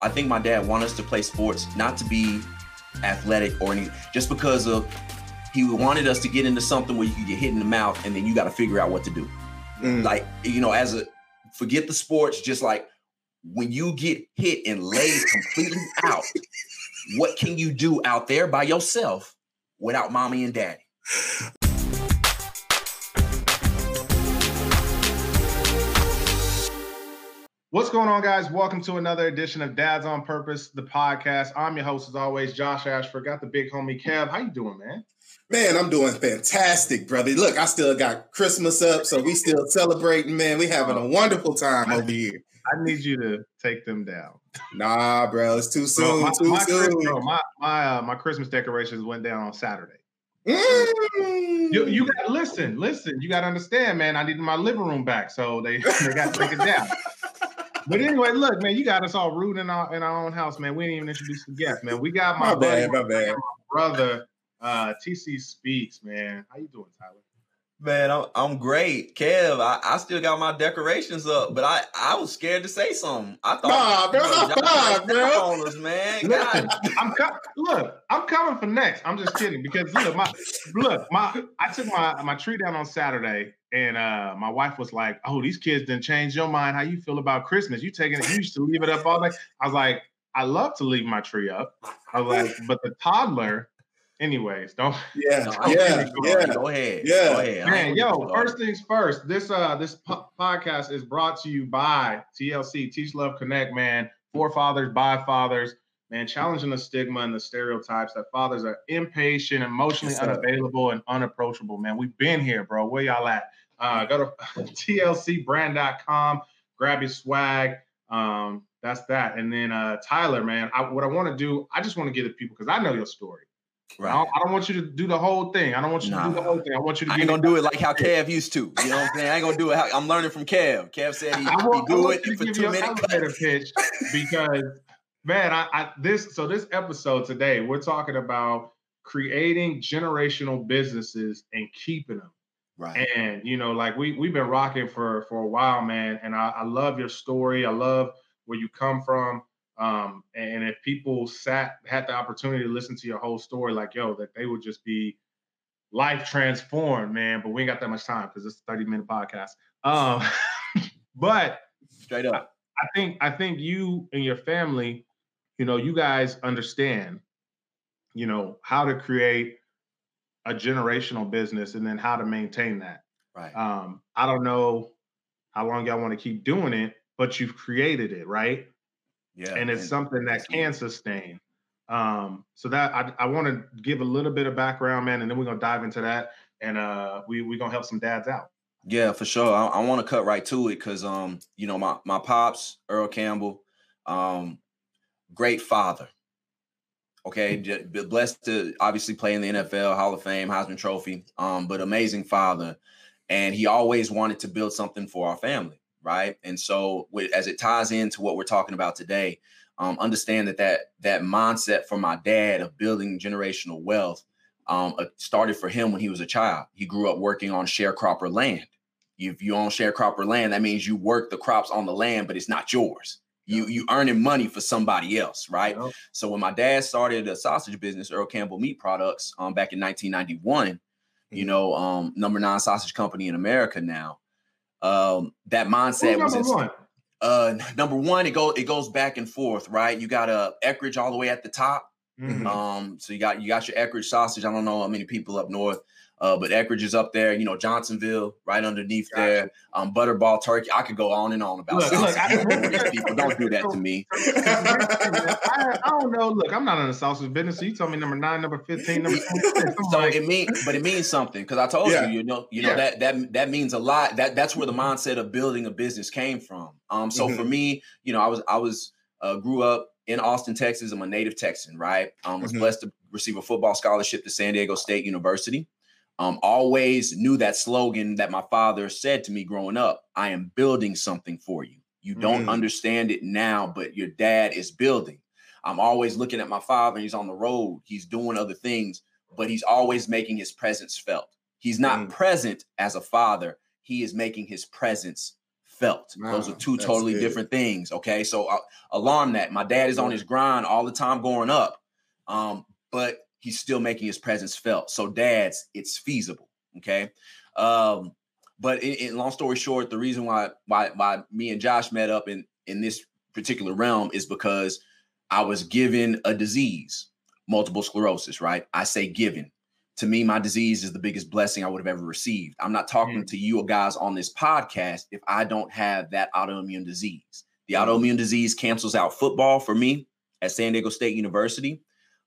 I think my dad wanted us to play sports, not to be athletic or any, just because of he wanted us to get into something where you could get hit in the mouth and then you got to figure out what to do. Mm. Like, you know, as a forget the sports, just like when you get hit and laid completely out, what can you do out there by yourself without mommy and daddy? What's going on, guys? Welcome to another edition of Dads on Purpose, the podcast. I'm your host, as always, Josh Ashford. Got the big homie Kev. How you doing, man? Man, I'm doing fantastic, brother. Look, I still got Christmas up, so we still celebrating, man. We having a wonderful time over here. I need you to take them down. Nah, bro, it's too soon. Bro, my, too my soon. Bro, my my, uh, my Christmas decorations went down on Saturday. Mm. You, you got listen, listen. You got to understand, man. I needed my living room back, so they they got to take it down. But anyway, look, man, you got us all rooting in our in our own house, man. We didn't even introduce the guest, man. We got my, my bad, my bad. My brother, uh, TC Speaks, man. How you doing, Tyler? Man, I'm, I'm great, Kev. I, I still got my decorations up, but I, I was scared to say something. I thought, nah, bro, high bro. Us, man. Listen, I'm co- look, I'm coming for next. I'm just kidding because look, my look, my I took my my tree down on Saturday, and uh, my wife was like, "Oh, these kids didn't change your mind. How you feel about Christmas? You taking it? You used to leave it up all day." I was like, "I love to leave my tree up." I was like, "But the toddler." Anyways, don't. Yeah, no, yeah, yeah. Go ahead. Yeah, go ahead. Man, yo, first things first. This uh, this po- podcast is brought to you by TLC, Teach Love Connect. Man, for fathers by fathers. Man, challenging the stigma and the stereotypes that fathers are impatient, emotionally yes, unavailable, and unapproachable. Man, we've been here, bro. Where y'all at? Uh, go to tlcbrand.com, grab your swag. Um, that's that. And then uh, Tyler, man, I, what I want to do, I just want to give the people because I know your story. Right. I don't, I don't, want you to do the whole thing. I don't want you nah. to do the whole thing. I want you to. I ain't gonna do it like how Kev used to. You know what I'm saying? I ain't gonna do it. How, I'm learning from Kev. Kev said he, he do it for two minutes. pitch because man, I, I this so this episode today we're talking about creating generational businesses and keeping them. Right. And you know, like we we've been rocking for for a while, man. And I, I love your story. I love where you come from. Um, and if people sat had the opportunity to listen to your whole story, like yo, that they would just be life transformed, man. But we ain't got that much time because it's a 30 minute podcast. Um, but straight up, I, I think I think you and your family, you know, you guys understand, you know, how to create a generational business and then how to maintain that. Right. Um, I don't know how long y'all want to keep doing it, but you've created it, right? Yeah. And it's and something that can sustain. Um, so that I, I want to give a little bit of background, man, and then we're gonna dive into that and uh we we're gonna help some dads out. Yeah, for sure. I, I want to cut right to it because um, you know, my my pops, Earl Campbell, um, great father. Okay, blessed to obviously play in the NFL, Hall of Fame, Heisman Trophy, um, but amazing father. And he always wanted to build something for our family right? And so, as it ties into what we're talking about today, um, understand that that that mindset for my dad of building generational wealth um, uh, started for him when he was a child. He grew up working on sharecropper land. If you own sharecropper land, that means you work the crops on the land, but it's not yours. You you earning money for somebody else, right? So when my dad started a sausage business, Earl Campbell Meat Products, um, back in 1991, mm-hmm. you know, um, number nine sausage company in America now um, that mindset was number one. Uh, number one, it goes it goes back and forth, right? You got a uh, Eckrich all the way at the top. Mm-hmm. Um, so you got you got your Eckrich sausage. I don't know how many people up north uh, but Eckrich is up there, you know, Johnsonville right underneath gotcha. there. Um, Butterball Turkey. I could go on and on about look, look I, people. Don't do that to me. I, I, don't know. Look, I'm not in the sausage business. So you told me number nine, number 15, number 26. So like, it means, but it means something because I told yeah. you, you know, you know, yeah. that that that means a lot. That that's where the mindset of building a business came from. Um, so mm-hmm. for me, you know, I was I was uh, grew up in Austin, Texas. I'm a native Texan, right? Um, was mm-hmm. blessed to receive a football scholarship to San Diego State University. Um, always knew that slogan that my father said to me growing up I am building something for you. You don't mm. understand it now, but your dad is building. I'm always looking at my father, he's on the road, he's doing other things, but he's always making his presence felt. He's not mm. present as a father, he is making his presence felt. Those are two totally good. different things. Okay, so uh, alarm that. My dad is on his grind all the time, going up, um, but he's still making his presence felt. So, dads, it's feasible. Okay, um, but in, in, long story short, the reason why why why me and Josh met up in in this particular realm is because I was given a disease, multiple sclerosis. Right? I say given to me, my disease is the biggest blessing I would have ever received. I'm not talking mm. to you guys on this podcast if I don't have that autoimmune disease. The mm. autoimmune disease cancels out football for me at San Diego State University.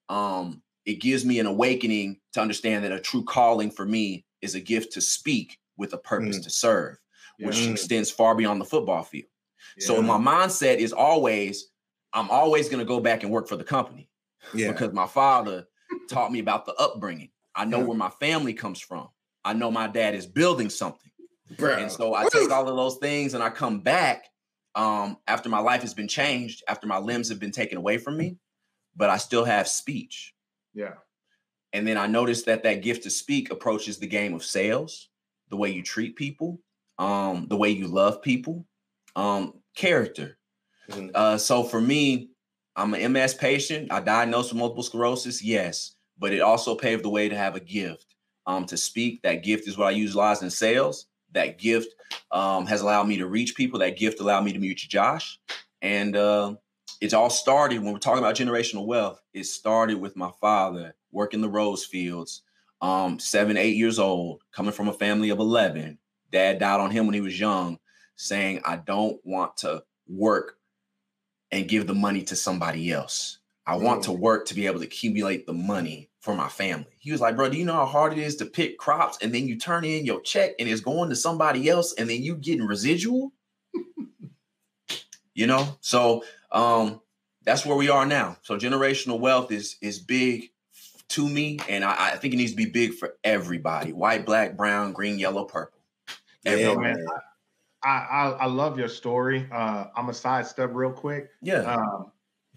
Um, it gives me an awakening to understand that a true calling for me is a gift to speak with a purpose mm. to serve, which yeah. extends far beyond the football field. Yeah. So my mindset is always, I'm always going to go back and work for the company yeah. because my father taught me about the upbringing. I know yeah. where my family comes from. I know my dad is building something. Bro. And so I take all of those things and I come back um, after my life has been changed, after my limbs have been taken away from me, but I still have speech. Yeah. And then I noticed that that gift to speak approaches the game of sales, the way you treat people, um, the way you love people, um, character. Mm-hmm. Uh, so for me, I'm an MS patient. I diagnosed with multiple sclerosis. Yes but it also paved the way to have a gift um, to speak. That gift is what I utilize in sales. That gift um, has allowed me to reach people. That gift allowed me to meet Josh. And uh, it's all started when we're talking about generational wealth. It started with my father working the rose fields, um, seven, eight years old, coming from a family of 11. Dad died on him when he was young, saying, I don't want to work and give the money to somebody else. I want to work to be able to accumulate the money for my family. He was like, bro, do you know how hard it is to pick crops and then you turn in your check and it's going to somebody else and then you getting residual? you know, so um that's where we are now. So generational wealth is is big to me, and I, I think it needs to be big for everybody: white, black, brown, green, yellow, purple. Yeah, man. I, I, I love your story. Uh, I'm a sidestep real quick. Yeah. Um,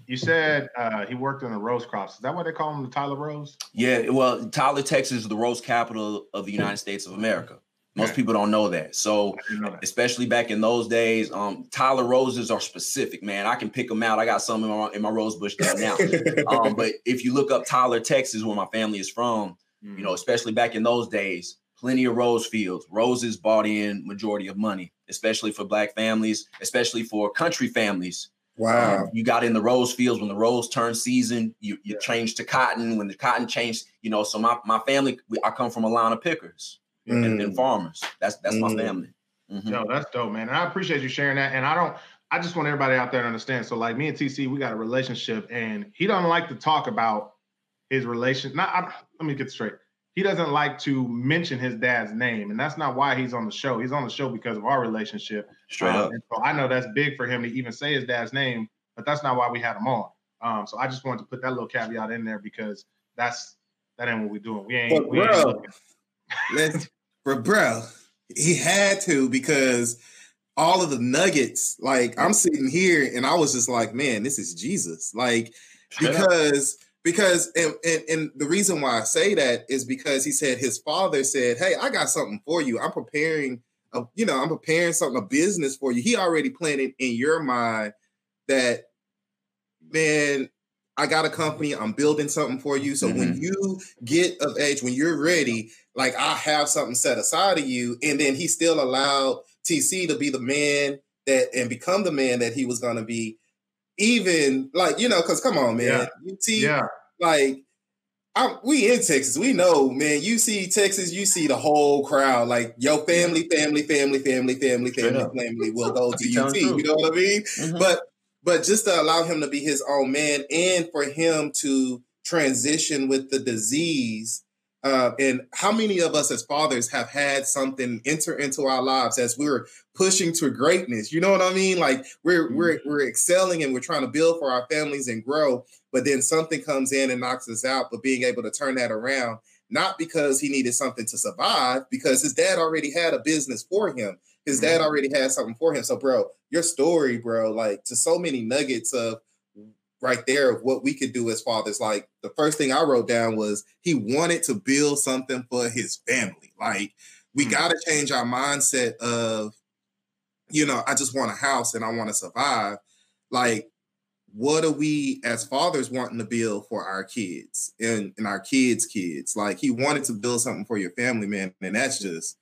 you said uh, he worked in the rose crops. Is that what they call him, the Tyler Rose? Yeah, well, Tyler, Texas is the rose capital of the United States of America. Most yeah. people don't know that. So, know that. especially back in those days, um, Tyler roses are specific, man. I can pick them out. I got some in my, in my rose bush down now. um, but if you look up Tyler, Texas, where my family is from, mm. you know, especially back in those days, plenty of rose fields. Roses bought in majority of money, especially for black families, especially for country families Wow. Um, you got in the rose fields when the rose turned season. You you yeah. changed to cotton when the cotton changed. You know, so my my family, we, I come from a line of pickers mm. and, and, mm. farmers. That's that's mm. my family. Mm-hmm. No, that's dope, man. And I appreciate you sharing that. And I don't. I just want everybody out there to understand. So, like me and TC, we got a relationship, and he doesn't like to talk about his relation. Not. I, let me get straight he doesn't like to mention his dad's name, and that's not why he's on the show. He's on the show because of our relationship. Straight um, up. so I know that's big for him to even say his dad's name, but that's not why we had him on. Um, so I just wanted to put that little caveat in there because that's that ain't what we're doing. We ain't. But we bro, ain't let's, but bro, he had to because all of the nuggets. Like I'm sitting here and I was just like, man, this is Jesus. Like because because and, and, and the reason why I say that is because he said his father said, "Hey, I got something for you. I'm preparing, a, you know, I'm preparing something a business for you." He already planted in your mind that, man, I got a company. I'm building something for you. So mm-hmm. when you get of age, when you're ready, like I have something set aside of you, and then he still allowed TC to be the man that and become the man that he was going to be even like you know, because come on, man, yeah. UT, yeah. like I'm, we in Texas, we know, man. You see Texas, you see the whole crowd. Like your family, family, family, family, family, family, family will go to UT. You know what I mean? Mm-hmm. But but just to allow him to be his own man, and for him to transition with the disease uh, and how many of us as fathers have had something enter into our lives as we're pushing to greatness? You know what I mean? Like we're mm-hmm. we're we're excelling and we're trying to build for our families and grow, but then something comes in and knocks us out. But being able to turn that around, not because he needed something to survive, because his dad already had a business for him. His dad already had something for him. So, bro, your story, bro, like to so many nuggets of right there of what we could do as fathers. Like the first thing I wrote down was he wanted to build something for his family. Like we mm-hmm. got to change our mindset of you know, I just want a house and I want to survive. Like, what are we as fathers wanting to build for our kids and, and our kids' kids? Like, he wanted to build something for your family, man. And that's just,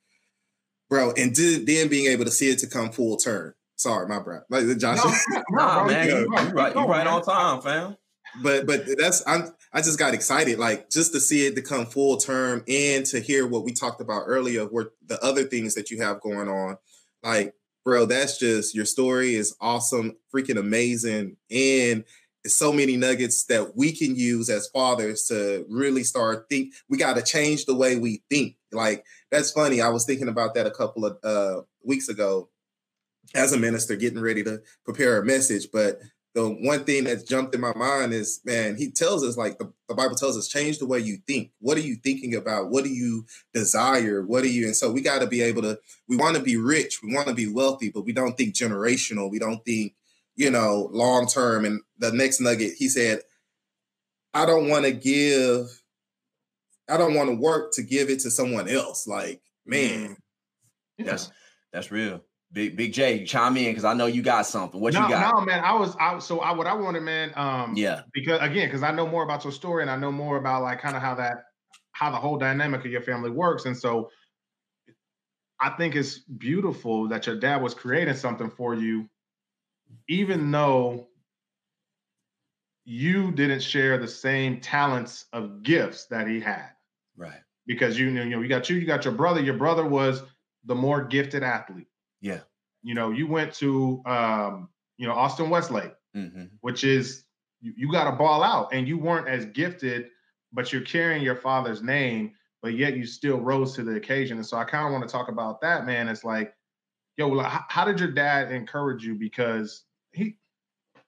bro. And then being able to see it to come full turn. Sorry, my bro. Like Josh. No, nah, man, you, right, you right on time, fam. But but that's I'm I just got excited, like just to see it to come full term and to hear what we talked about earlier, where the other things that you have going on. Like, bro, that's just your story is awesome, freaking amazing. And so many nuggets that we can use as fathers to really start think we got to change the way we think. Like that's funny i was thinking about that a couple of uh, weeks ago as a minister getting ready to prepare a message but the one thing that's jumped in my mind is man he tells us like the, the bible tells us change the way you think. What are you thinking about? What do you desire? What do you and so we got to be able to we want to be rich we want to be wealthy but we don't think generational. We don't think you know long term and the next nugget he said i don't want to give i don't want to work to give it to someone else like man mm. that's that's real Big Big J, chime in because I know you got something. What no, you got? No, man. I was I so I what I wanted, man. Um, yeah. Because again, because I know more about your story and I know more about like kind of how that how the whole dynamic of your family works, and so I think it's beautiful that your dad was creating something for you, even though you didn't share the same talents of gifts that he had. Right. Because you know, you know, you got you, you got your brother. Your brother was the more gifted athlete. Yeah. You know, you went to um, you know, Austin Westlake, mm-hmm. which is you, you got to ball out, and you weren't as gifted, but you're carrying your father's name, but yet you still rose to the occasion. And so I kind of want to talk about that, man. It's like, yo, how, how did your dad encourage you? Because he,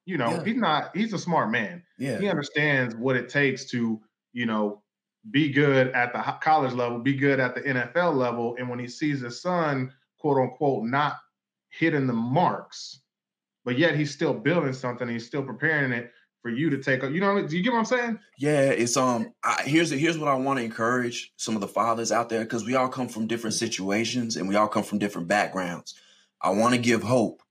you know, yeah. he's not, he's a smart man. Yeah. He understands what it takes to, you know, be good at the college level, be good at the NFL level. And when he sees his son quote unquote not hitting the marks, but yet he's still building something. He's still preparing it for you to take. Up. You know, do you get what I'm saying? Yeah, it's um. I, here's here's what I want to encourage some of the fathers out there because we all come from different situations and we all come from different backgrounds. I want to give hope,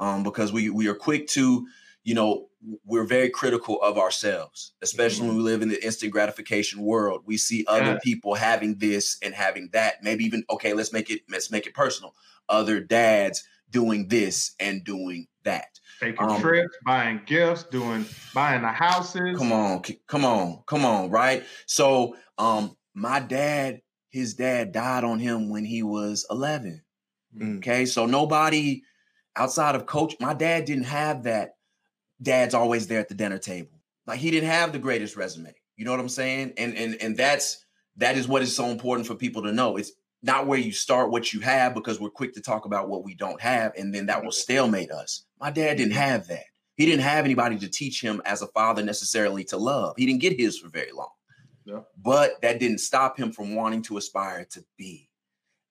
um, because we we are quick to, you know, we're very critical of ourselves, especially mm-hmm. when we live in the instant gratification world. We see other yeah. people having this and having that. Maybe even okay, let's make it let's make it personal. Other dads doing this and doing that. Taking um, trips, buying gifts, doing buying the houses. Come on, come on, come on, right? So um my dad, his dad died on him when he was 11. Mm. Okay, so nobody outside of coach, my dad didn't have that dad's always there at the dinner table. Like he didn't have the greatest resume. You know what I'm saying? And and and that's that is what is so important for people to know. It's not where you start what you have because we're quick to talk about what we don't have and then that will stalemate us. My dad didn't mm-hmm. have that. He didn't have anybody to teach him as a father necessarily to love. He didn't get his for very long. Yeah. But that didn't stop him from wanting to aspire to be.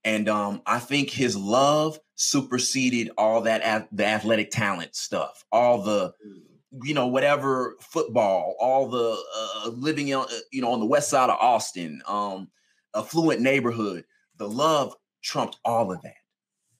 And um, I think his love superseded all that the athletic talent stuff, all the mm. you know whatever football, all the uh, living on uh, you know on the west side of Austin, um, affluent neighborhood. The love trumped all of that.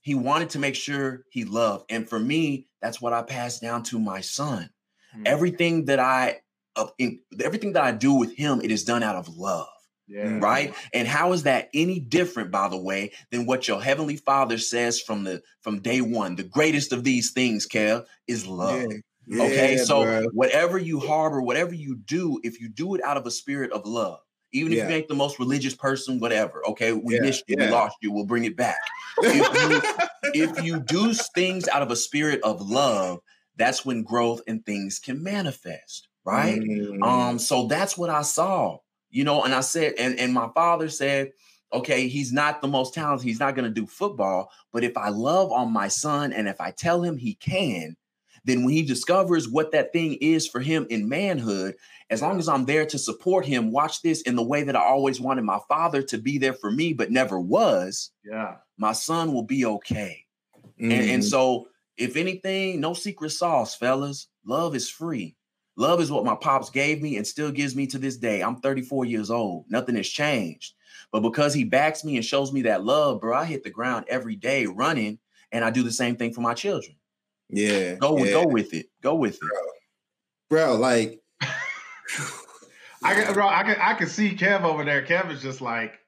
He wanted to make sure he loved, and for me, that's what I passed down to my son. Mm-hmm. Everything that I, uh, in, everything that I do with him, it is done out of love. Yeah. Right. And how is that any different, by the way, than what your heavenly father says from the from day one? The greatest of these things, Kev, is love. Yeah. Yeah, okay. So bro. whatever you harbor, whatever you do, if you do it out of a spirit of love, even if you ain't the most religious person, whatever. Okay, we missed you, we lost you, we'll bring it back. if, you, if you do things out of a spirit of love, that's when growth and things can manifest, right? Mm. Um, so that's what I saw you know, and I said, and, and my father said, okay, he's not the most talented, he's not going to do football, but if I love on my son and if I tell him he can, then when he discovers what that thing is for him in manhood, as long as I'm there to support him, watch this in the way that I always wanted my father to be there for me, but never was. Yeah. My son will be okay. Mm-hmm. And, and mm-hmm. so, if anything, no secret sauce, fellas. Love is free. Love is what my pops gave me and still gives me to this day. I'm 34 years old. Nothing has changed. But because he backs me and shows me that love, bro, I hit the ground every day running and I do the same thing for my children. Yeah. Go yeah. go with it. Go with it. Bro, bro like I can bro, I can I can see Kev over there. Kev is just like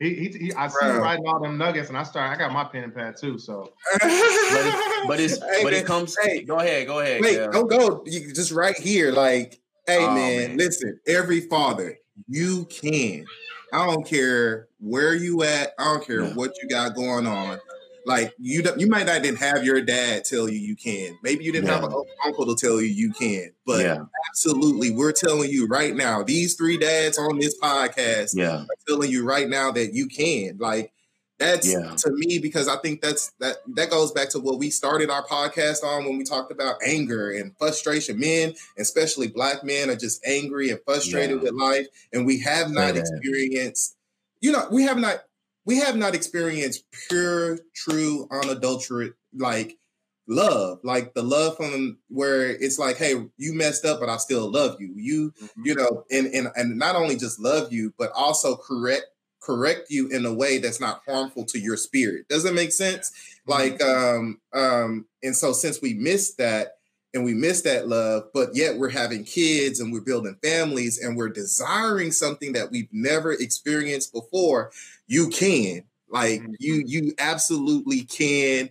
he, he, he I see him writing all them nuggets, and I start. I got my pen and pad too. So, but, it's, but it's hey, but man, it comes. Hey, go ahead, go ahead. Wait, don't go. You just right here, like, hey oh, man, man, listen. Every father, you can. I don't care where you at. I don't care yeah. what you got going on. Like you, you might not didn't have your dad tell you you can. Maybe you didn't yeah. have an uncle to tell you you can. But yeah. absolutely, we're telling you right now. These three dads on this podcast, yeah, are telling you right now that you can. Like that's yeah. to me because I think that's that that goes back to what we started our podcast on when we talked about anger and frustration. Men, especially black men, are just angry and frustrated yeah. with life, and we have not experienced. You know, we have not we have not experienced pure, true, unadulterated like love, like the love from where it's like, hey, you messed up, but I still love you. You, mm-hmm. you know, and and and not only just love you, but also correct correct you in a way that's not harmful to your spirit. Does it make sense? Mm-hmm. Like, um, um, and so since we missed that and we miss that love, but yet we're having kids and we're building families and we're desiring something that we've never experienced before you can like mm-hmm. you you absolutely can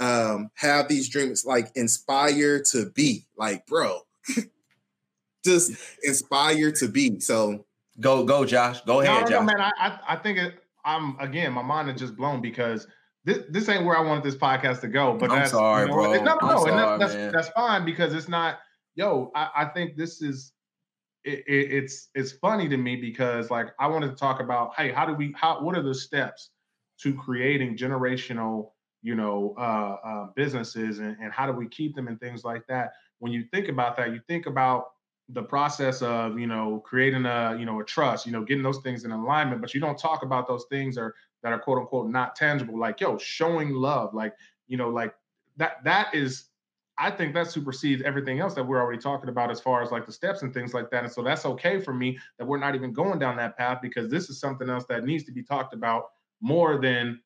um have these dreams like inspire to be like bro just inspire to be so. Go go josh. Go ahead no, josh. man i i think it, i'm again my mind is just blown because this this ain't where i wanted this podcast to go but I'm that's sorry you know, bro. no no, no sorry, that's, that's, that's fine because it's not yo i, I think this is it, it, it's it's funny to me because like I wanted to talk about hey how do we how what are the steps to creating generational you know uh, uh, businesses and, and how do we keep them and things like that? When you think about that you think about the process of you know creating a you know a trust you know getting those things in alignment but you don't talk about those things are that are quote unquote not tangible like yo showing love like you know like that that is I think that supersedes everything else that we're already talking about as far as like the steps and things like that. And so that's okay for me that we're not even going down that path because this is something else that needs to be talked about more than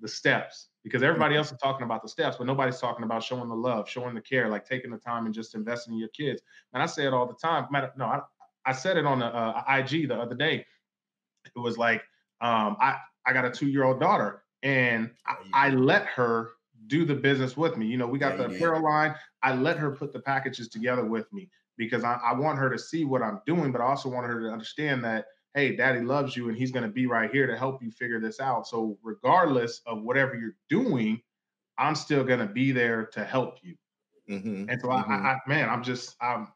the steps because everybody mm-hmm. else is talking about the steps, but nobody's talking about showing the love, showing the care, like taking the time and just investing in your kids. And I say it all the time. No, I, I said it on the uh, IG the other day. It was like, um, I, I got a two year old daughter and I, I let her do the business with me. You know, we got yeah, the apparel line. I let her put the packages together with me because I, I, want her to see what I'm doing, but I also want her to understand that, hey, daddy loves you and he's going to be right here to help you figure this out. So, regardless of whatever you're doing, I'm still going to be there to help you. Mm-hmm, and so, mm-hmm. I, I, man, I'm just, I'm,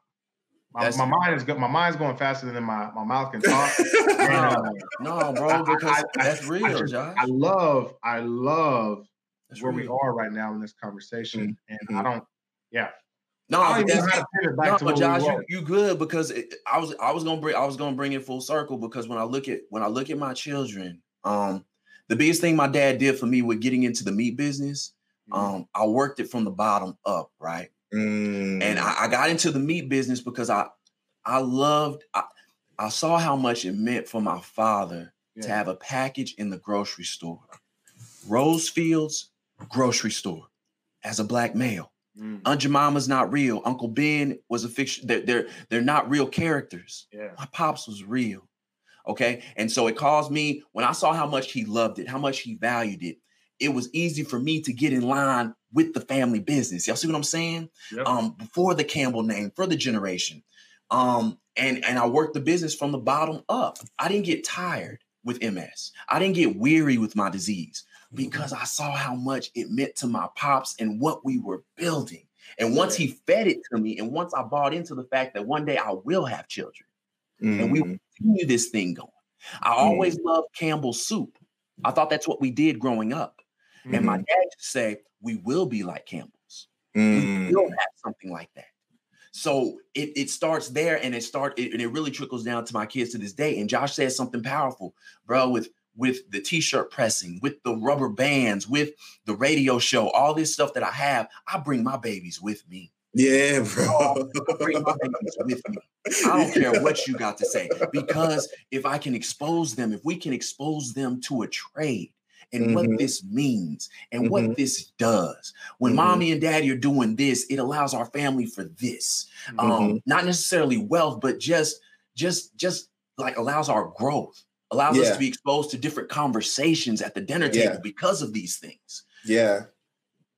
my, my, mind is. My mind's going faster than my, my mouth can talk. no, no, bro, because I, that's real, just, Josh. I love, I love that's where real. we are right now in this conversation. Mm-hmm. And I don't, yeah. No, I no, but Josh, you, you good because it, I was I was gonna bring I was gonna bring it full circle because when I look at when I look at my children, um, the biggest thing my dad did for me with getting into the meat business, mm-hmm. um, I worked it from the bottom up, right? Mm. And I, I, got into the meat business because I I loved I, I saw how much it meant for my father yeah. to have a package in the grocery store. Rose Fields grocery store as a black male. Mm. Aunt Jemima's not real. Uncle Ben was a fiction. They're, they're they're not real characters. Yeah. My pops was real. Okay. And so it caused me when I saw how much he loved it, how much he valued it, it was easy for me to get in line with the family business. Y'all see what I'm saying? Yep. Um, before the Campbell name, for the generation. Um, and and I worked the business from the bottom up. I didn't get tired with MS. I didn't get weary with my disease because I saw how much it meant to my pops and what we were building. And once he fed it to me, and once I bought into the fact that one day I will have children mm-hmm. and we will mm-hmm. continue this thing going. I always mm-hmm. loved Campbell's soup. I thought that's what we did growing up. Mm-hmm. And my mm-hmm. dad to say, We will be like Campbell's. We will mm. have something like that. So it, it starts there and it start it, and it really trickles down to my kids to this day. And Josh says something powerful, bro, with with the t-shirt pressing, with the rubber bands, with the radio show, all this stuff that I have, I bring my babies with me. Yeah, bro. I bring my babies with me. I don't care what you got to say because if I can expose them, if we can expose them to a trade and mm-hmm. what this means and mm-hmm. what this does. When mm-hmm. mommy and daddy are doing this, it allows our family for this. Um, mm-hmm. not necessarily wealth, but just just just like allows our growth, allows yeah. us to be exposed to different conversations at the dinner table yeah. because of these things. Yeah.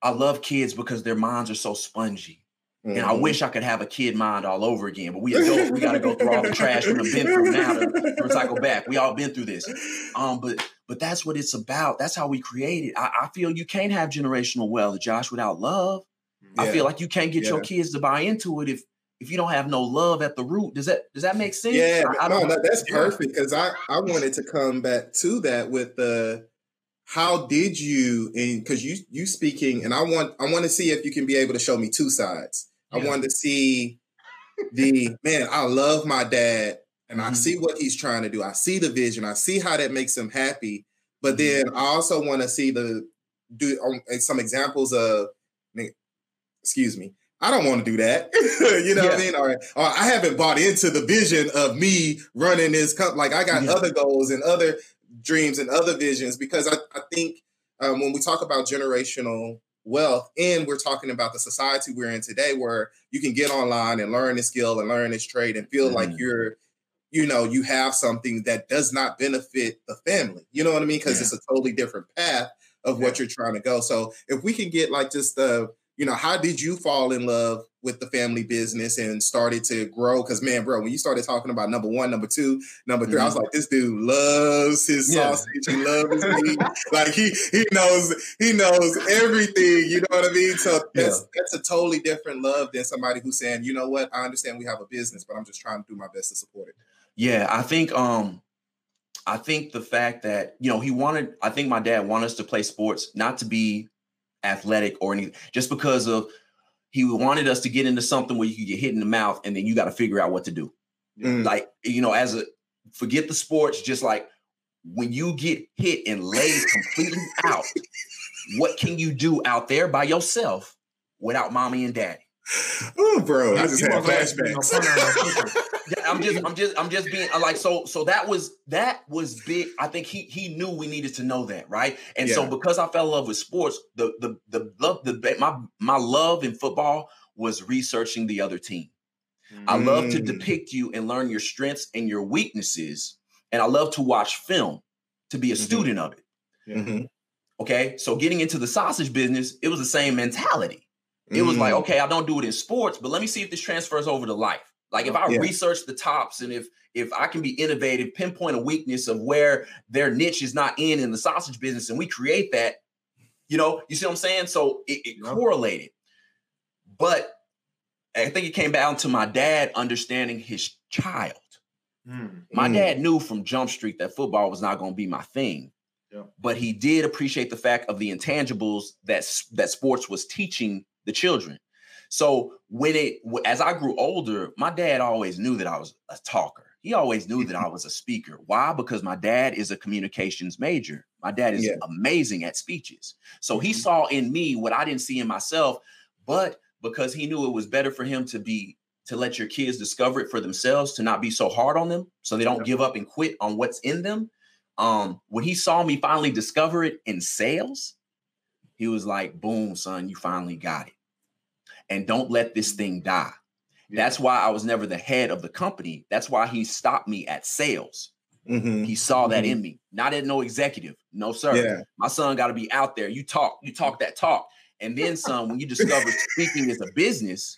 I love kids because their minds are so spongy. Mm-hmm. And I mm-hmm. wish I could have a kid mind all over again, but we adults, we got to go through all the trash we have been through now to, to, recycle back. We all been through this. Um, but but that's what it's about. That's how we create it. I, I feel you can't have generational wealth, Josh, without love. Yeah. I feel like you can't get your kids to buy into it if if you don't have no love at the root. Does that does that make sense? Yeah, I, I no, that's perfect because I I wanted to come back to that with the how did you and because you you speaking and I want I want to see if you can be able to show me two sides I wanted to see the man. I love my dad, and mm-hmm. I see what he's trying to do. I see the vision. I see how that makes him happy. But mm-hmm. then I also want to see the do um, some examples of. Excuse me. I don't want to do that. you know yeah. what I mean? Or, or I haven't bought into the vision of me running this company. Like I got yeah. other goals and other dreams and other visions because I, I think um, when we talk about generational wealth and we're talking about the society we're in today where you can get online and learn this skill and learn this trade and feel mm. like you're you know you have something that does not benefit the family you know what i mean because yeah. it's a totally different path of what you're trying to go so if we can get like just the you know, how did you fall in love with the family business and started to grow? Because man, bro, when you started talking about number one, number two, number 3 mm-hmm. I was mm-hmm. like, this dude loves his yeah. sausage, he loves his meat. like he he knows he knows everything. You know what I mean? So that's yeah. that's a totally different love than somebody who's saying, you know what, I understand we have a business, but I'm just trying to do my best to support it. Yeah, I think um I think the fact that you know he wanted, I think my dad wanted us to play sports, not to be athletic or anything, just because of he wanted us to get into something where you could get hit in the mouth and then you got to figure out what to do. Mm. Like, you know, as a forget the sports, just like when you get hit and laid completely out, what can you do out there by yourself without mommy and daddy? Oh, bro, I just had flashbacks. I'm just, I'm just, I'm just being uh, like, so, so that was that was big. I think he he knew we needed to know that, right? And yeah. so because I fell in love with sports, the the the love the my my love in football was researching the other team. Mm. I love to mm. depict you and learn your strengths and your weaknesses, and I love to watch film to be a mm-hmm. student of it. Mm-hmm. Okay, so getting into the sausage business, it was the same mentality. It was like, mm. okay, I don't do it in sports, but let me see if this transfers over to life. Like if I yeah. research the tops and if if I can be innovative, pinpoint a weakness of where their niche is not in in the sausage business, and we create that, you know, you see what I'm saying? So it, it yep. correlated. But I think it came down to my dad understanding his child. Mm. My mm. dad knew from Jump Street that football was not going to be my thing. But he did appreciate the fact of the intangibles that that sports was teaching the children. So when it as I grew older, my dad always knew that I was a talker. He always knew that I was a speaker. Why? Because my dad is a communications major. My dad is yeah. amazing at speeches. So he mm-hmm. saw in me what I didn't see in myself, but because he knew it was better for him to be to let your kids discover it for themselves, to not be so hard on them so they don't yeah. give up and quit on what's in them. Um, when he saw me finally discover it in sales, he was like, boom, son, you finally got it. And don't let this thing die. Yeah. That's why I was never the head of the company. That's why he stopped me at sales. Mm-hmm. He saw that mm-hmm. in me, not at no executive. No, sir. Yeah. My son got to be out there. You talk, you talk that talk. And then, son, when you discover speaking is a business,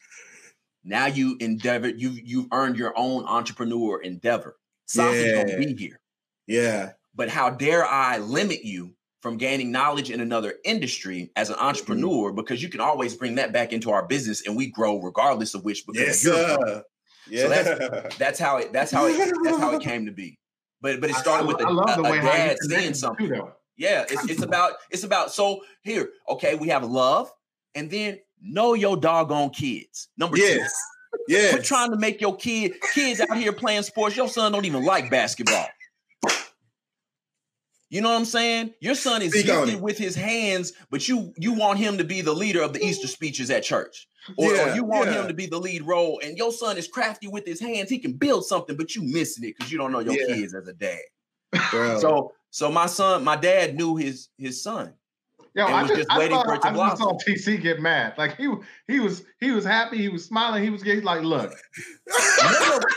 now you endeavor, you you've earned your own entrepreneur endeavor. Something's yeah. gonna be here. Yeah. But how dare I limit you from gaining knowledge in another industry as an mm-hmm. entrepreneur mm-hmm. because you can always bring that back into our business and we grow regardless of which because yes, you're yeah. So that's that's how it that's how it that's how it came to be. But but it started I, with a, a, a dad seeing something. Yeah, it's, it's about it's about so here, okay, we have love and then know your doggone kids. Number yes. two. we're trying to make your kid kids out here playing sports. Your son don't even like basketball. You know what I'm saying? Your son is Speak gifted with his hands, but you you want him to be the leader of the mm-hmm. Easter speeches at church. Or, yeah, or you want yeah. him to be the lead role, and your son is crafty with his hands. He can build something, but you missing it because you don't know your yeah. kids as a dad. Bro. So So my son, my dad knew his his son. Yo, I just, just I waiting for it to I just saw TC get mad. Like he he was he was happy, he was smiling, he was getting like, look.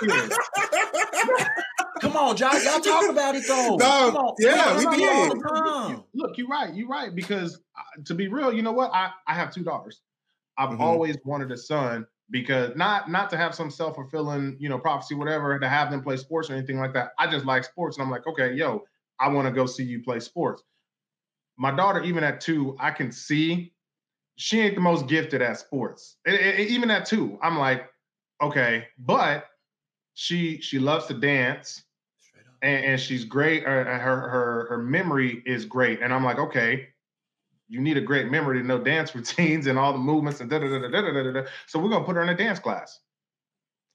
Come on, John, y'all talk about it though. No, yeah, we did. Look, you're right. You're right because uh, to be real, you know what? I I have two daughters. I've mm-hmm. always wanted a son because not not to have some self fulfilling you know prophecy, whatever, to have them play sports or anything like that. I just like sports, and I'm like, okay, yo, I want to go see you play sports my daughter, even at two, I can see she ain't the most gifted at sports. It, it, even at two, I'm like, okay, but she she loves to dance, and, and she's great. Her, her her her memory is great, and I'm like, okay, you need a great memory to know dance routines and all the movements and da da da da da da da. So we're gonna put her in a dance class.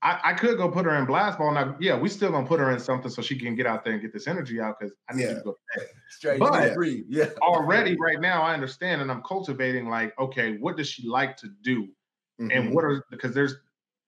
I, I, could go put her in blast ball. Now, yeah, we still gonna put her in something so she can get out there and get this energy out because I need yeah. to go. Straight, but. Yeah. already right now, I understand and I'm cultivating like, okay, what does she like to do, mm-hmm. and what are because there's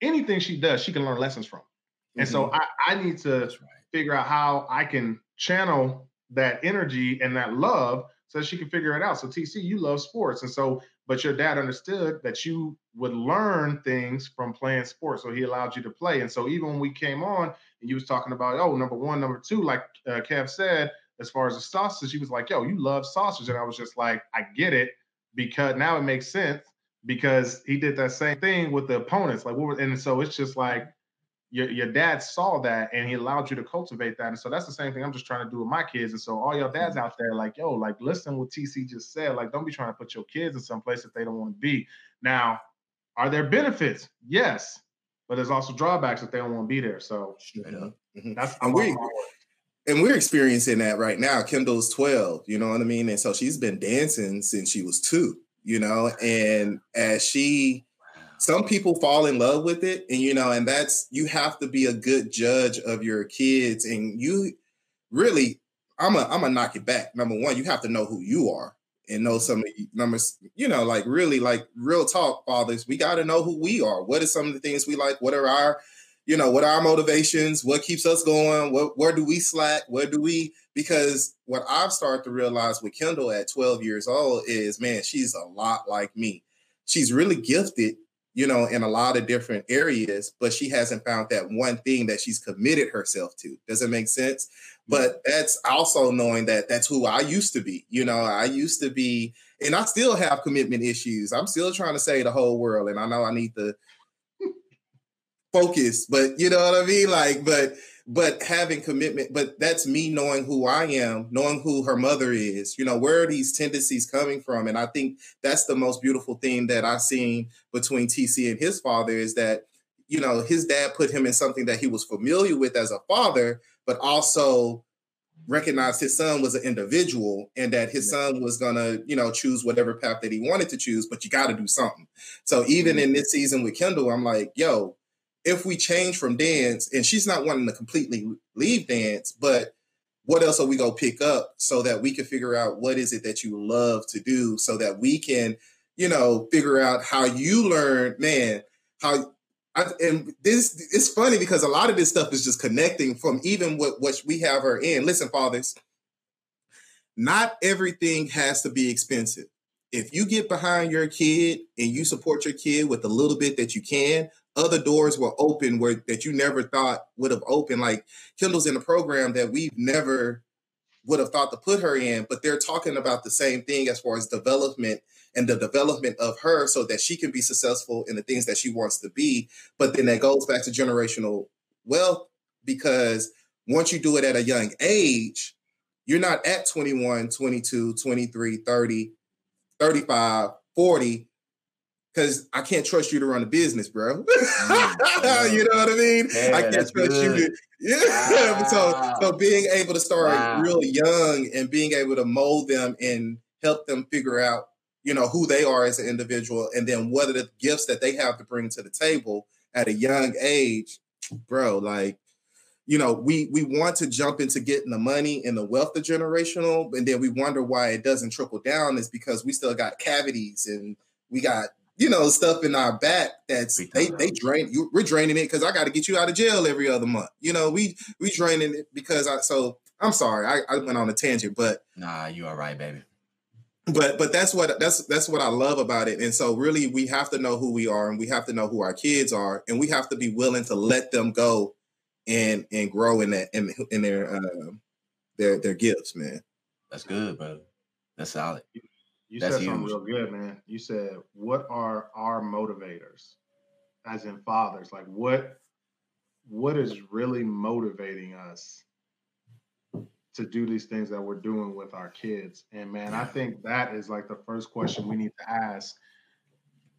anything she does, she can learn lessons from, mm-hmm. and so mm-hmm. I, I need to right. Figure out how I can channel that energy and that love so she can figure it out. So TC, you love sports, and so but your dad understood that you would learn things from playing sports, so he allowed you to play. And so even when we came on and you was talking about oh number one, number two, like uh, Kev said, as far as the sausage, he was like, yo, you love sausage, and I was just like, I get it because now it makes sense because he did that same thing with the opponents, like what, and so it's just like your, your dad saw that and he allowed you to cultivate that. And so that's the same thing I'm just trying to do with my kids. And so all your dads out there, like, yo, like listen what TC just said. Like, don't be trying to put your kids in some place that they don't want to be. Now, are there benefits? Yes. But there's also drawbacks that they don't want to be there. So mm-hmm. that's and we and we're experiencing that right now. Kendall's 12, you know what I mean? And so she's been dancing since she was two, you know, and as she some people fall in love with it and you know and that's you have to be a good judge of your kids and you really i'm a i'm gonna knock it back. Number one you have to know who you are and know some of numbers you know like really like real talk fathers we got to know who we are. What are some of the things we like? What are our you know what are our motivations? What keeps us going? What where do we slack? Where do we because what i've started to realize with kendall at 12 years old is man she's a lot like me. She's really gifted you know, in a lot of different areas, but she hasn't found that one thing that she's committed herself to. Does it make sense? But that's also knowing that that's who I used to be. You know, I used to be, and I still have commitment issues. I'm still trying to say the whole world, and I know I need to focus, but you know what I mean? Like, but but having commitment but that's me knowing who i am knowing who her mother is you know where are these tendencies coming from and i think that's the most beautiful thing that i've seen between tc and his father is that you know his dad put him in something that he was familiar with as a father but also recognized his son was an individual and that his son was gonna, you know, choose whatever path that he wanted to choose, but you got to do something. So even mm-hmm. in this season with Kendall, I'm like, yo, if we change from dance, and she's not wanting to completely leave dance, but what else are we gonna pick up so that we can figure out what is it that you love to do so that we can, you know, figure out how you learn, man, how I, and this it's funny because a lot of this stuff is just connecting from even what what we have her in. Listen, fathers, not everything has to be expensive. If you get behind your kid and you support your kid with a little bit that you can, other doors were open where that you never thought would have opened. Like Kendall's in a program that we've never would have thought to put her in, but they're talking about the same thing as far as development and the development of her so that she can be successful in the things that she wants to be. But then that goes back to generational wealth because once you do it at a young age, you're not at 21, 22, 23, 30, 35, 40 because I can't trust you to run a business, bro. Mm, you know what I mean? I can't trust good. you to yeah. Wow. so so being able to start wow. really young and being able to mold them and help them figure out, you know, who they are as an individual and then what are the gifts that they have to bring to the table at a young age, bro, like you know, we we want to jump into getting the money and the wealth of generational, and then we wonder why it doesn't trickle down is because we still got cavities and we got you know, stuff in our back that's they they drain you. We're draining it because I got to get you out of jail every other month. You know, we we draining it because I so I'm sorry, I, I went on a tangent, but nah, you are right, baby. But but that's what that's that's what I love about it. And so really we have to know who we are and we have to know who our kids are and we have to be willing to let them go and and grow in that in, in their uh, their their gifts, man. That's good, bro. That's solid. You That's said huge. something real good, man. You said, "What are our motivators?" As in fathers, like what what is really motivating us to do these things that we're doing with our kids? And man, I think that is like the first question we need to ask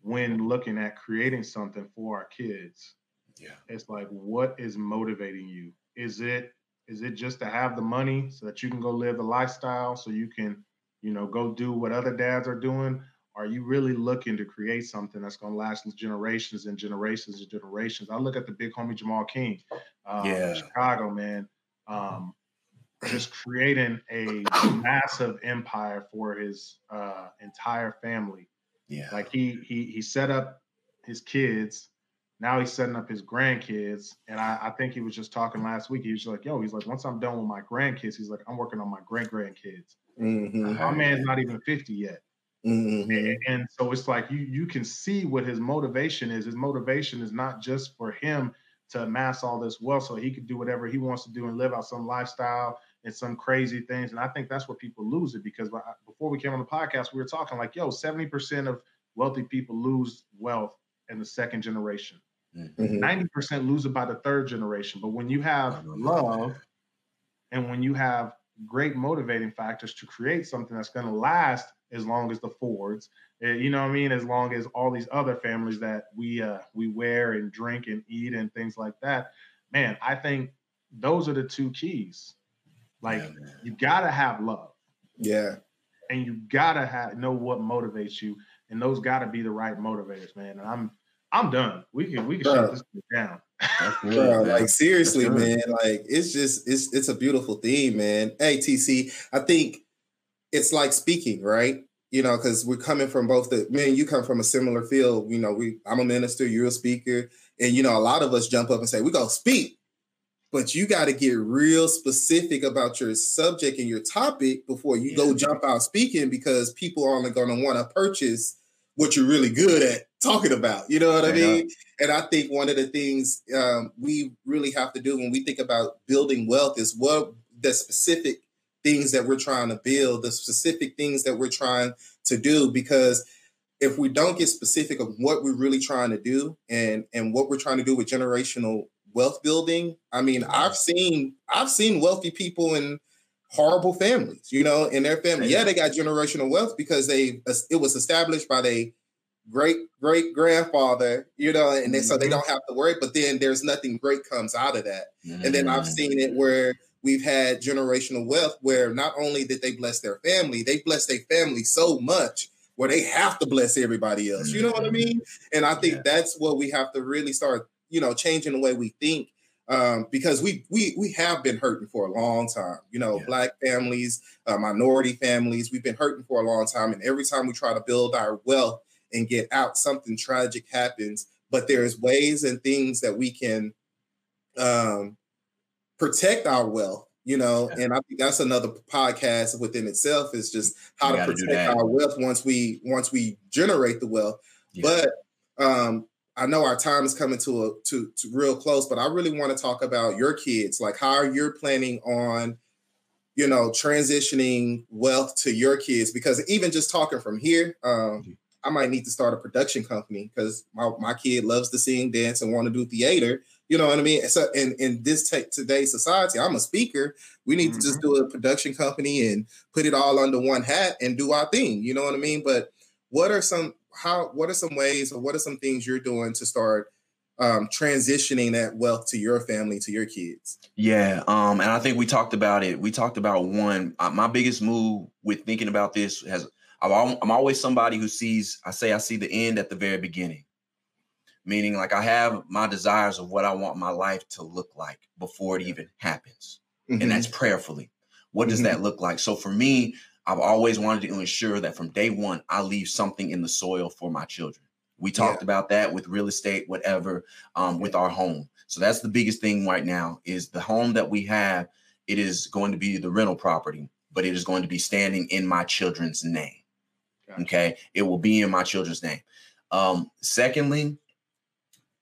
when looking at creating something for our kids. Yeah. It's like what is motivating you? Is it is it just to have the money so that you can go live the lifestyle so you can, you know, go do what other dads are doing? Are you really looking to create something that's going to last generations and generations and generations? I look at the big homie Jamal King, um, yeah. Chicago, man, um, just creating a massive empire for his uh, entire family. Yeah, like he he he set up his kids now he's setting up his grandkids. And I, I, think he was just talking last week. He was like, yo, he's like, once I'm done with my grandkids, he's like, I'm working on my great grandkids. Mm-hmm. My man's not even 50 yet. Mm-hmm. And, and, so it's like you you can see what his motivation is. His motivation is not just for him to amass all this wealth so he could do whatever he wants to do and live out some lifestyle and some crazy things. And I think that's what people lose it because before we came on the podcast, we were talking like, yo, 70% of wealthy people lose wealth in the second generation. Mm-hmm. 90% lose it by the third generation. But when you have love and when you have great motivating factors to create something that's going to last as long as the Fords, eh, you know what I mean? As long as all these other families that we uh, we wear and drink and eat and things like that, man, I think those are the two keys. Like yeah, you gotta have love. Yeah. And you gotta have know what motivates you, and those gotta be the right motivators, man. And I'm I'm done. We can we can shut this down. Bro, like seriously, man. Like it's just it's it's a beautiful theme, man. Hey, TC, I think it's like speaking, right? You know, because we're coming from both the man. You come from a similar field. You know, we I'm a minister, you're a speaker, and you know, a lot of us jump up and say we go speak, but you got to get real specific about your subject and your topic before you yeah. go jump out speaking because people are only going to want to purchase what you're really good at talking about. You know what I mean? And I think one of the things um, we really have to do when we think about building wealth is what the specific things that we're trying to build, the specific things that we're trying to do. Because if we don't get specific of what we're really trying to do and and what we're trying to do with generational wealth building, I mean, I've seen I've seen wealthy people in horrible families, you know, in their family. Yeah, they got generational wealth because they it was established by their great great grandfather, you know, and they, mm-hmm. so they mm-hmm. don't have to worry. But then there's nothing great comes out of that. Mm-hmm. And then I've seen it mm. where we've had generational wealth where not only did they bless their family, they bless their family so much where they have to bless everybody else. You know what I mm-hmm. mean? And I think yeah. that's what we have to really start, you know, changing the way we think um, because we we we have been hurting for a long time. You know, yeah. black families, uh, minority families, we've been hurting for a long time, and every time we try to build our wealth and get out, something tragic happens. But there's ways and things that we can um, protect our wealth. You know, yeah. and I think that's another podcast within itself is just how to protect our wealth once we once we generate the wealth. Yeah. But um, I know our time is coming to a to, to real close, but I really want to talk about your kids. Like how you're planning on, you know, transitioning wealth to your kids. Because even just talking from here, um, mm-hmm. I might need to start a production company because my, my kid loves to sing, dance, and want to do theater. You know what I mean? So in, in this t- today's society, I'm a speaker. We need mm-hmm. to just mm-hmm. do a production company and put it all under one hat and do our thing. You know what I mean? But what are some how what are some ways or what are some things you're doing to start um, transitioning that wealth to your family to your kids? Yeah um, and i think we talked about it. We talked about one uh, my biggest move with thinking about this has i'm always somebody who sees i say i see the end at the very beginning. Meaning like i have my desires of what i want my life to look like before it even happens. Mm-hmm. and that's prayerfully. What does mm-hmm. that look like? So for me I've always wanted to ensure that from day one, I leave something in the soil for my children. We talked yeah. about that with real estate, whatever, um, with our home. So that's the biggest thing right now is the home that we have it is going to be the rental property, but it is going to be standing in my children's name. Gotcha. Okay. It will be in my children's name. Um, secondly,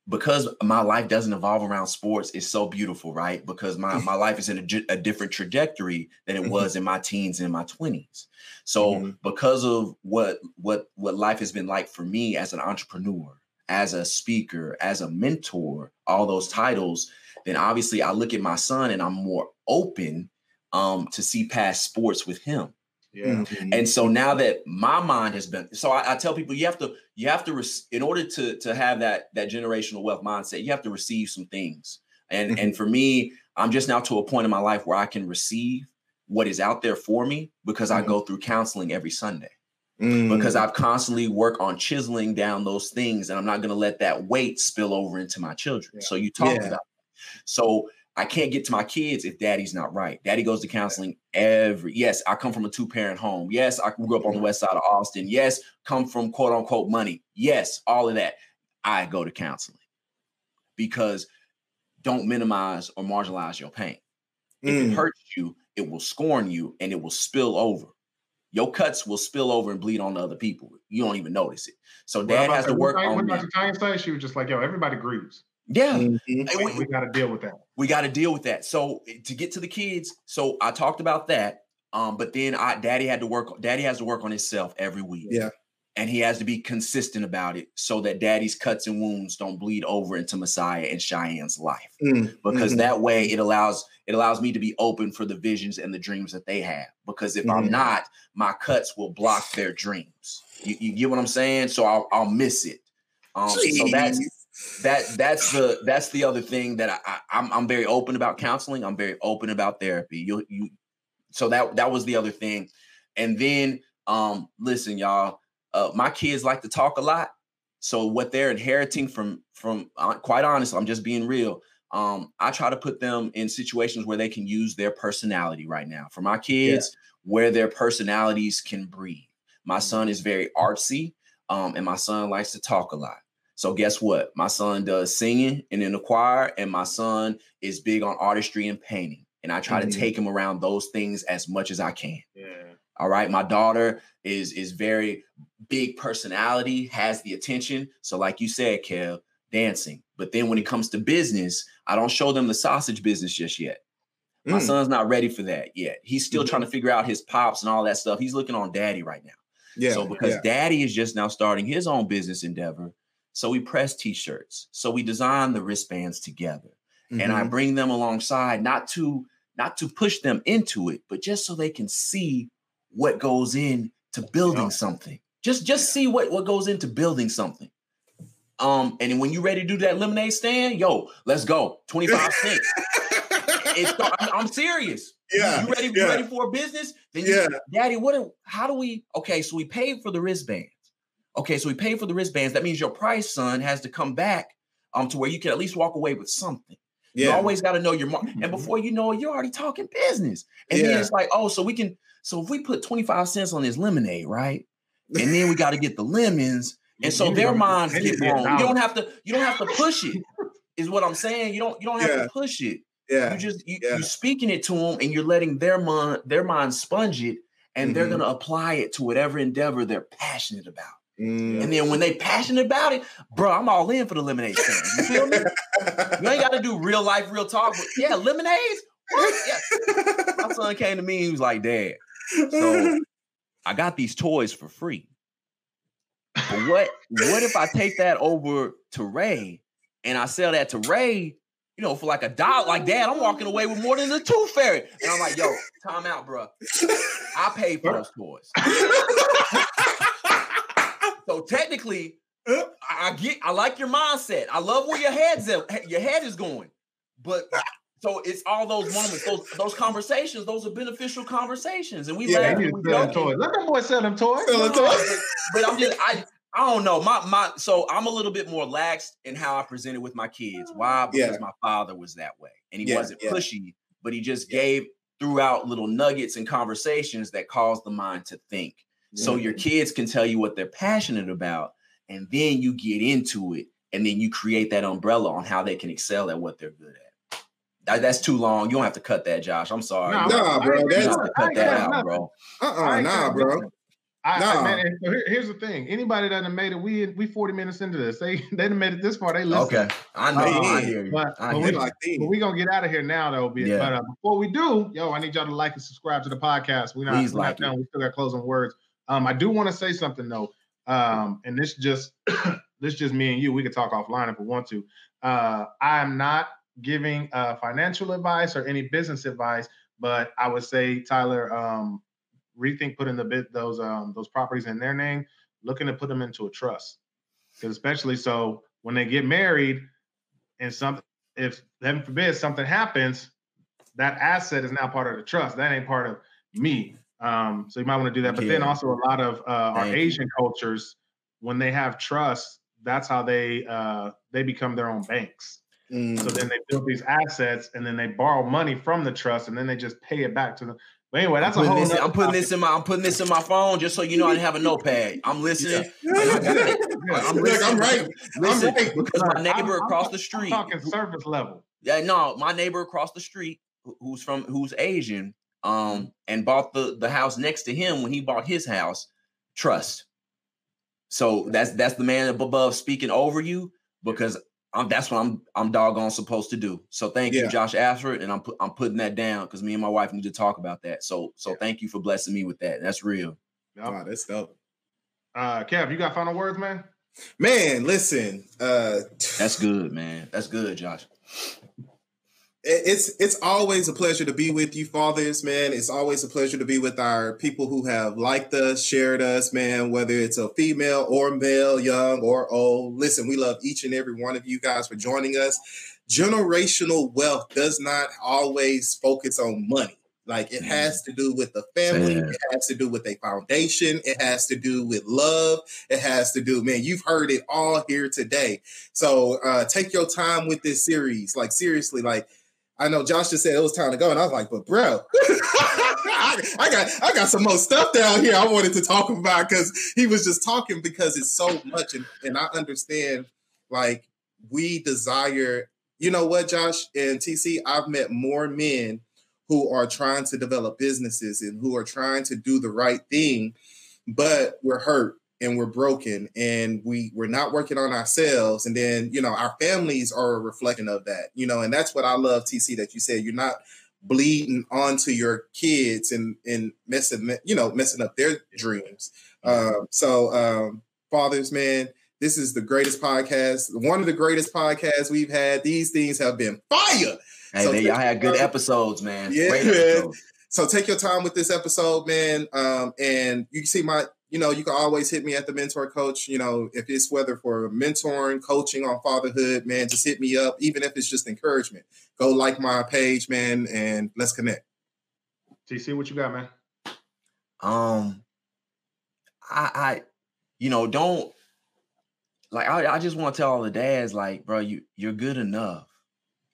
because my life doesn't evolve around sports, it's so beautiful, right? Because my, my life is in a, a different trajectory than it mm-hmm. was in my teens and my 20s. So mm-hmm. because of what what what life has been like for me as an entrepreneur, as a speaker, as a mentor, all those titles, then obviously I look at my son and I'm more open um, to see past sports with him. Yeah. Mm-hmm. And so now that my mind has been, so I, I, tell people you have to, you have to, in order to to have that that generational wealth mindset, you have to receive some things. And mm-hmm. and for me, I'm just now to a point in my life where I can receive what is out there for me because mm-hmm. I go through counseling every Sunday. Because mm. I've constantly work on chiseling down those things, and I'm not going to let that weight spill over into my children. Yeah. So you talked yeah. about. So I can't get to my kids if daddy's not right. Daddy goes to counseling every. Yes, I come from a two parent home. Yes, I grew up on the west side of Austin. Yes, come from quote unquote money. Yes, all of that. I go to counseling because don't minimize or marginalize your pain. If mm. it hurts you, it will scorn you and it will spill over. Your cuts will spill over and bleed on other people. You don't even notice it. So dad has to work on. What. Tanya say? She was just like, "Yo, everybody grieves." Yeah, mm-hmm. we, we got to deal with that. We got to deal with that. So eh, to get to the kids, so I talked about that. Um, but then I, Daddy had to work. Daddy has to work on himself every week. Yeah, and he has to be consistent about it so that Daddy's cuts and wounds don't bleed over into Messiah and Cheyenne's life. Mm, because mm-hmm. that way it allows it allows me to be open for the visions and the dreams that they have. Because if mm-hmm. I'm not, my cuts will block their dreams. You, you get what I'm saying? So I'll, I'll miss it. Um, so that's that that's the that's the other thing that I, I am I'm, I'm very open about counseling. I'm very open about therapy. You you so that that was the other thing. And then um listen, y'all, uh, my kids like to talk a lot. So what they're inheriting from from uh, quite honest, I'm just being real. Um, I try to put them in situations where they can use their personality right now. For my kids, yeah. where their personalities can breathe. My son is very artsy, um, and my son likes to talk a lot. So guess what? My son does singing and in the choir, and my son is big on artistry and painting. And I try mm-hmm. to take him around those things as much as I can. Yeah. All right. My daughter is is very big personality, has the attention. So, like you said, Kev, dancing. But then when it comes to business, I don't show them the sausage business just yet. My mm. son's not ready for that yet. He's still mm-hmm. trying to figure out his pops and all that stuff. He's looking on daddy right now. Yeah. So because yeah. daddy is just now starting his own business endeavor, so we press t-shirts. So we design the wristbands together. Mm-hmm. And I mm-hmm. bring them alongside not to not to push them into it, but just so they can see what goes in to building yeah. something. Just just see what what goes into building something. Um, and when you're ready to do that lemonade stand, yo, let's go. 25 cents. it's, I'm serious. Yeah. You ready? Yeah. ready for a business? Then you, yeah. Daddy, what? How do we? Okay, so we paid for the wristband. Okay, so we pay for the wristbands. That means your price, son, has to come back um to where you can at least walk away with something. Yeah. You always got to know your mark. And mm-hmm. before you know it, you're already talking business. And yeah. then it's like, oh, so we can, so if we put 25 cents on this lemonade, right? And then we got to get the lemons. And so their minds get blown. You don't have to, you don't have to push it, is what I'm saying. You don't, you don't have yeah. to push it. Yeah. You just you, yeah. you're speaking it to them and you're letting their mind, their mind sponge it, and mm-hmm. they're gonna apply it to whatever endeavor they're passionate about. Mm. And then when they passionate about it, bro, I'm all in for the lemonade stand. You feel me? you ain't got to do real life, real talk. But yeah, lemonades. Yeah. My son came to me. He was like, "Dad, so I got these toys for free. But what what if I take that over to Ray and I sell that to Ray? You know, for like a dollar, like dad, I'm walking away with more than the tooth fairy. And I'm like, yo, time out, bro. I paid for those toys. So technically, uh, I get I like your mindset. I love where your head's at, your head is going. But so it's all those moments, those those conversations, those are beneficial conversations. And we yeah, laugh. We toys. Let that boy sell them toys. Sell them toys. But, but I'm just I I don't know. My my so I'm a little bit more lax in how I presented with my kids. Why? Because yeah. my father was that way. And he yeah, wasn't yeah. pushy, but he just gave throughout little nuggets and conversations that caused the mind to think. So your kids can tell you what they're passionate about, and then you get into it, and then you create that umbrella on how they can excel at what they're good at. That, that's too long. You don't have to cut that, Josh. I'm sorry. Nah, nah bro. You have to cut that out, bro. Uh-uh, nah, bro. I, nah. I, man, so here, here's the thing. Anybody that have made it, we we 40 minutes into this. They they done made it this far. They listen. Okay. I know. Uh, I hear you. But, I but, hear we, like, but we gonna get out of here now though. Be yeah. But uh, before we do, yo, I need y'all to like and subscribe to the podcast. We're not, Please we're like not done. We still got closing words. Um, I do want to say something though. Um, and this just this just me and you. We could talk offline if we want to. Uh, I am not giving uh, financial advice or any business advice, but I would say Tyler, um, rethink putting the bit those um, those properties in their name, looking to put them into a trust, because especially so when they get married, and something if heaven forbid something happens, that asset is now part of the trust. That ain't part of me. Um, so you might want to do that. But then also a lot of uh, our Asian cultures, when they have trust, that's how they uh, they become their own banks. Mm. So then they build these assets and then they borrow money from the trust and then they just pay it back to them. But anyway, that's I'm a whole. This, I'm putting this in my. I'm putting this in my phone just so you know I have a notepad. I'm listening. Yeah. I'm, listening. I'm right. Listen, I'm right. because my neighbor I'm, across I'm, the street. Talking surface level. Yeah, no, my neighbor across the street, who's from who's Asian, um, and bought the the house next to him when he bought his house. Trust. So that's that's the man above speaking over you because I'm, that's what I'm I'm doggone supposed to do. So thank yeah. you, Josh Ashford, and I'm pu- I'm putting that down because me and my wife need to talk about that. So so yeah. thank you for blessing me with that. That's real. Yep. Wow, that's dope. Uh, Kev, you got final words, man? Man, listen. Uh, that's good, man. That's good, Josh it's it's always a pleasure to be with you fathers man. It's always a pleasure to be with our people who have liked us shared us man whether it's a female or male young or old. Listen we love each and every one of you guys for joining us. Generational wealth does not always focus on money. Like it has to do with the family. It has to do with a foundation. It has to do with love. It has to do man you've heard it all here today. So uh take your time with this series. Like seriously like I know Josh just said it was time to go, and I was like, "But bro, I, I, got I got some more stuff down here I wanted to talk about because he was just talking because it's so much, and, and I understand like we desire. You know what, Josh and TC? I've met more men who are trying to develop businesses and who are trying to do the right thing, but we're hurt and we're broken and we we're not working on ourselves and then you know our families are a reflection of that you know and that's what i love tc that you said you're not bleeding onto your kids and and messing you know messing up their dreams. Um, so um, fathers man this is the greatest podcast one of the greatest podcasts we've had. These things have been fire! Hey so y'all had good episodes man. Yeah man. Episodes. so take your time with this episode man um, and you can see my you know, you can always hit me at the mentor coach. You know, if it's whether for mentoring, coaching on fatherhood, man, just hit me up. Even if it's just encouragement, go like my page, man, and let's connect. TC, what you got, man? Um, I, I, you know, don't like. I, I just want to tell all the dads, like, bro, you you're good enough.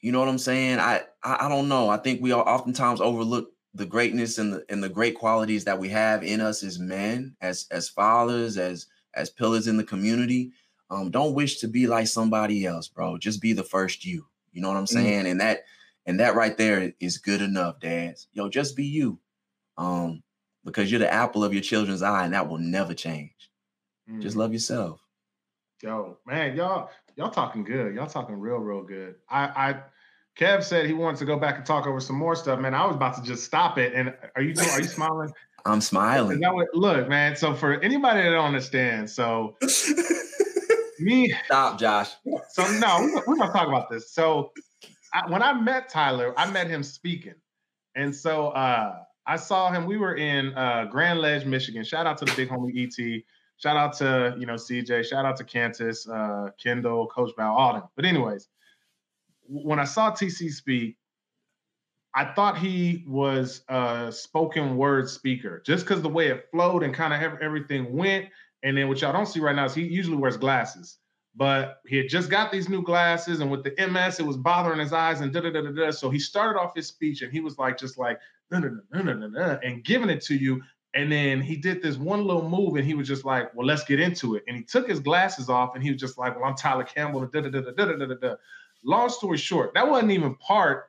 You know what I'm saying? I, I, I don't know. I think we all oftentimes overlook the greatness and the and the great qualities that we have in us as men, as as fathers, as as pillars in the community. Um, don't wish to be like somebody else, bro. Just be the first you. You know what I'm mm. saying? Mm. And that and that right there is good enough, dads. Yo, just be you. Um, because you're the apple of your children's eye, and that will never change. Mm. Just love yourself. Yo, man, y'all, y'all talking good. Y'all talking real, real good. I I Kev said he wants to go back and talk over some more stuff. Man, I was about to just stop it. And are you are you smiling? I'm smiling. What, look, man. So for anybody that don't understand, so me stop, Josh. So no, we're, we're gonna talk about this. So I, when I met Tyler, I met him speaking, and so uh, I saw him. We were in uh, Grand Ledge, Michigan. Shout out to the big homie ET. Shout out to you know CJ. Shout out to Cantus, uh, Kendall, Coach Val, all them. But anyways when I saw TC speak, I thought he was a spoken word speaker just because the way it flowed and kind of everything went. And then what y'all don't see right now is he usually wears glasses, but he had just got these new glasses, and with the MS, it was bothering his eyes and da da da da da. So he started off his speech and he was like, just like, and giving it to you. And then he did this one little move and he was just like, well, let's get into it. And he took his glasses off and he was just like, well, I'm Tyler Campbell. Da, da, da, da, da, da, da, da long story short, that wasn't even part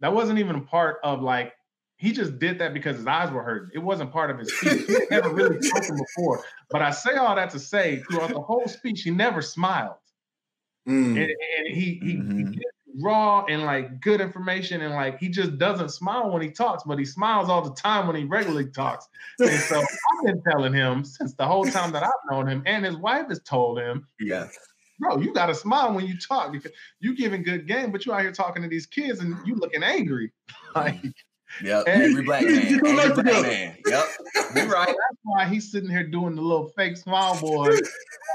that wasn't even part of like he just did that because his eyes were hurting. It wasn't part of his speech. He never really spoken before. But I say all that to say, throughout the whole speech, he never smiled. Mm. And, and, he he, mm-hmm. he raw and like good information and like he just doesn't smile when he talks, but he smiles all the time when he regularly talks. And so I've been telling him since the whole time that I've known him, and his wife has told him, yeah, bro, you got to smile when you talk because you giving good game, but you out here talking to these kids and you looking angry, like. Yep, angry black man. angry black man. Yep, you're right. That's why he's sitting here doing the little fake smile boy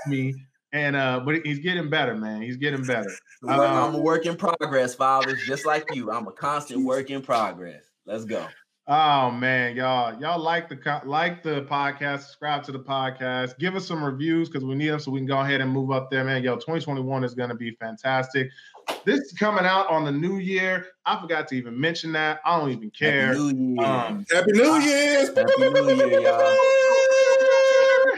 me. And uh, but he's getting better, man. He's getting better. Um, I'm a work in progress, fathers, just like you. I'm a constant work in progress. Let's go. Oh man, y'all, y'all like the like the podcast, subscribe to the podcast, give us some reviews because we need them so we can go ahead and move up there, man. Yo, 2021 is gonna be fantastic. This is coming out on the new year. I forgot to even mention that. I don't even care. Happy New Year. Um, Happy New Year. Happy New Year, y'all.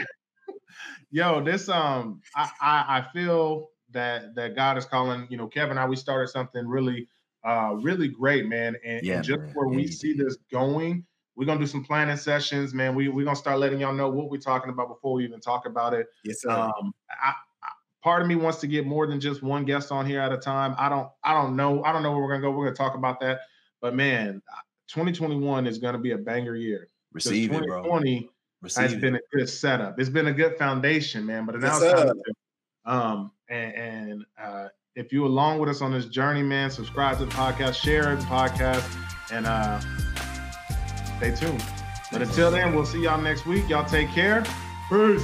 Yo, this um, I, I I feel that that God is calling. You know, Kevin and I we started something really uh really great, man. And, yeah, and just man. where we see this going, we're gonna do some planning sessions, man. We we're gonna start letting y'all know what we're talking about before we even talk about it. Yes, sir. Um, I, part of me wants to get more than just one guest on here at a time. I don't I don't know. I don't know where we're gonna go. We're gonna talk about that. But man, 2021 is gonna be a banger year. Receive it, bro. 2020 Receive has it. been a good setup. It's been a good foundation, man. But now it's time to, um and, and uh if you along with us on this journey, man, subscribe to the podcast, share the podcast, and uh stay tuned. But until then, we'll see y'all next week. Y'all take care. Peace.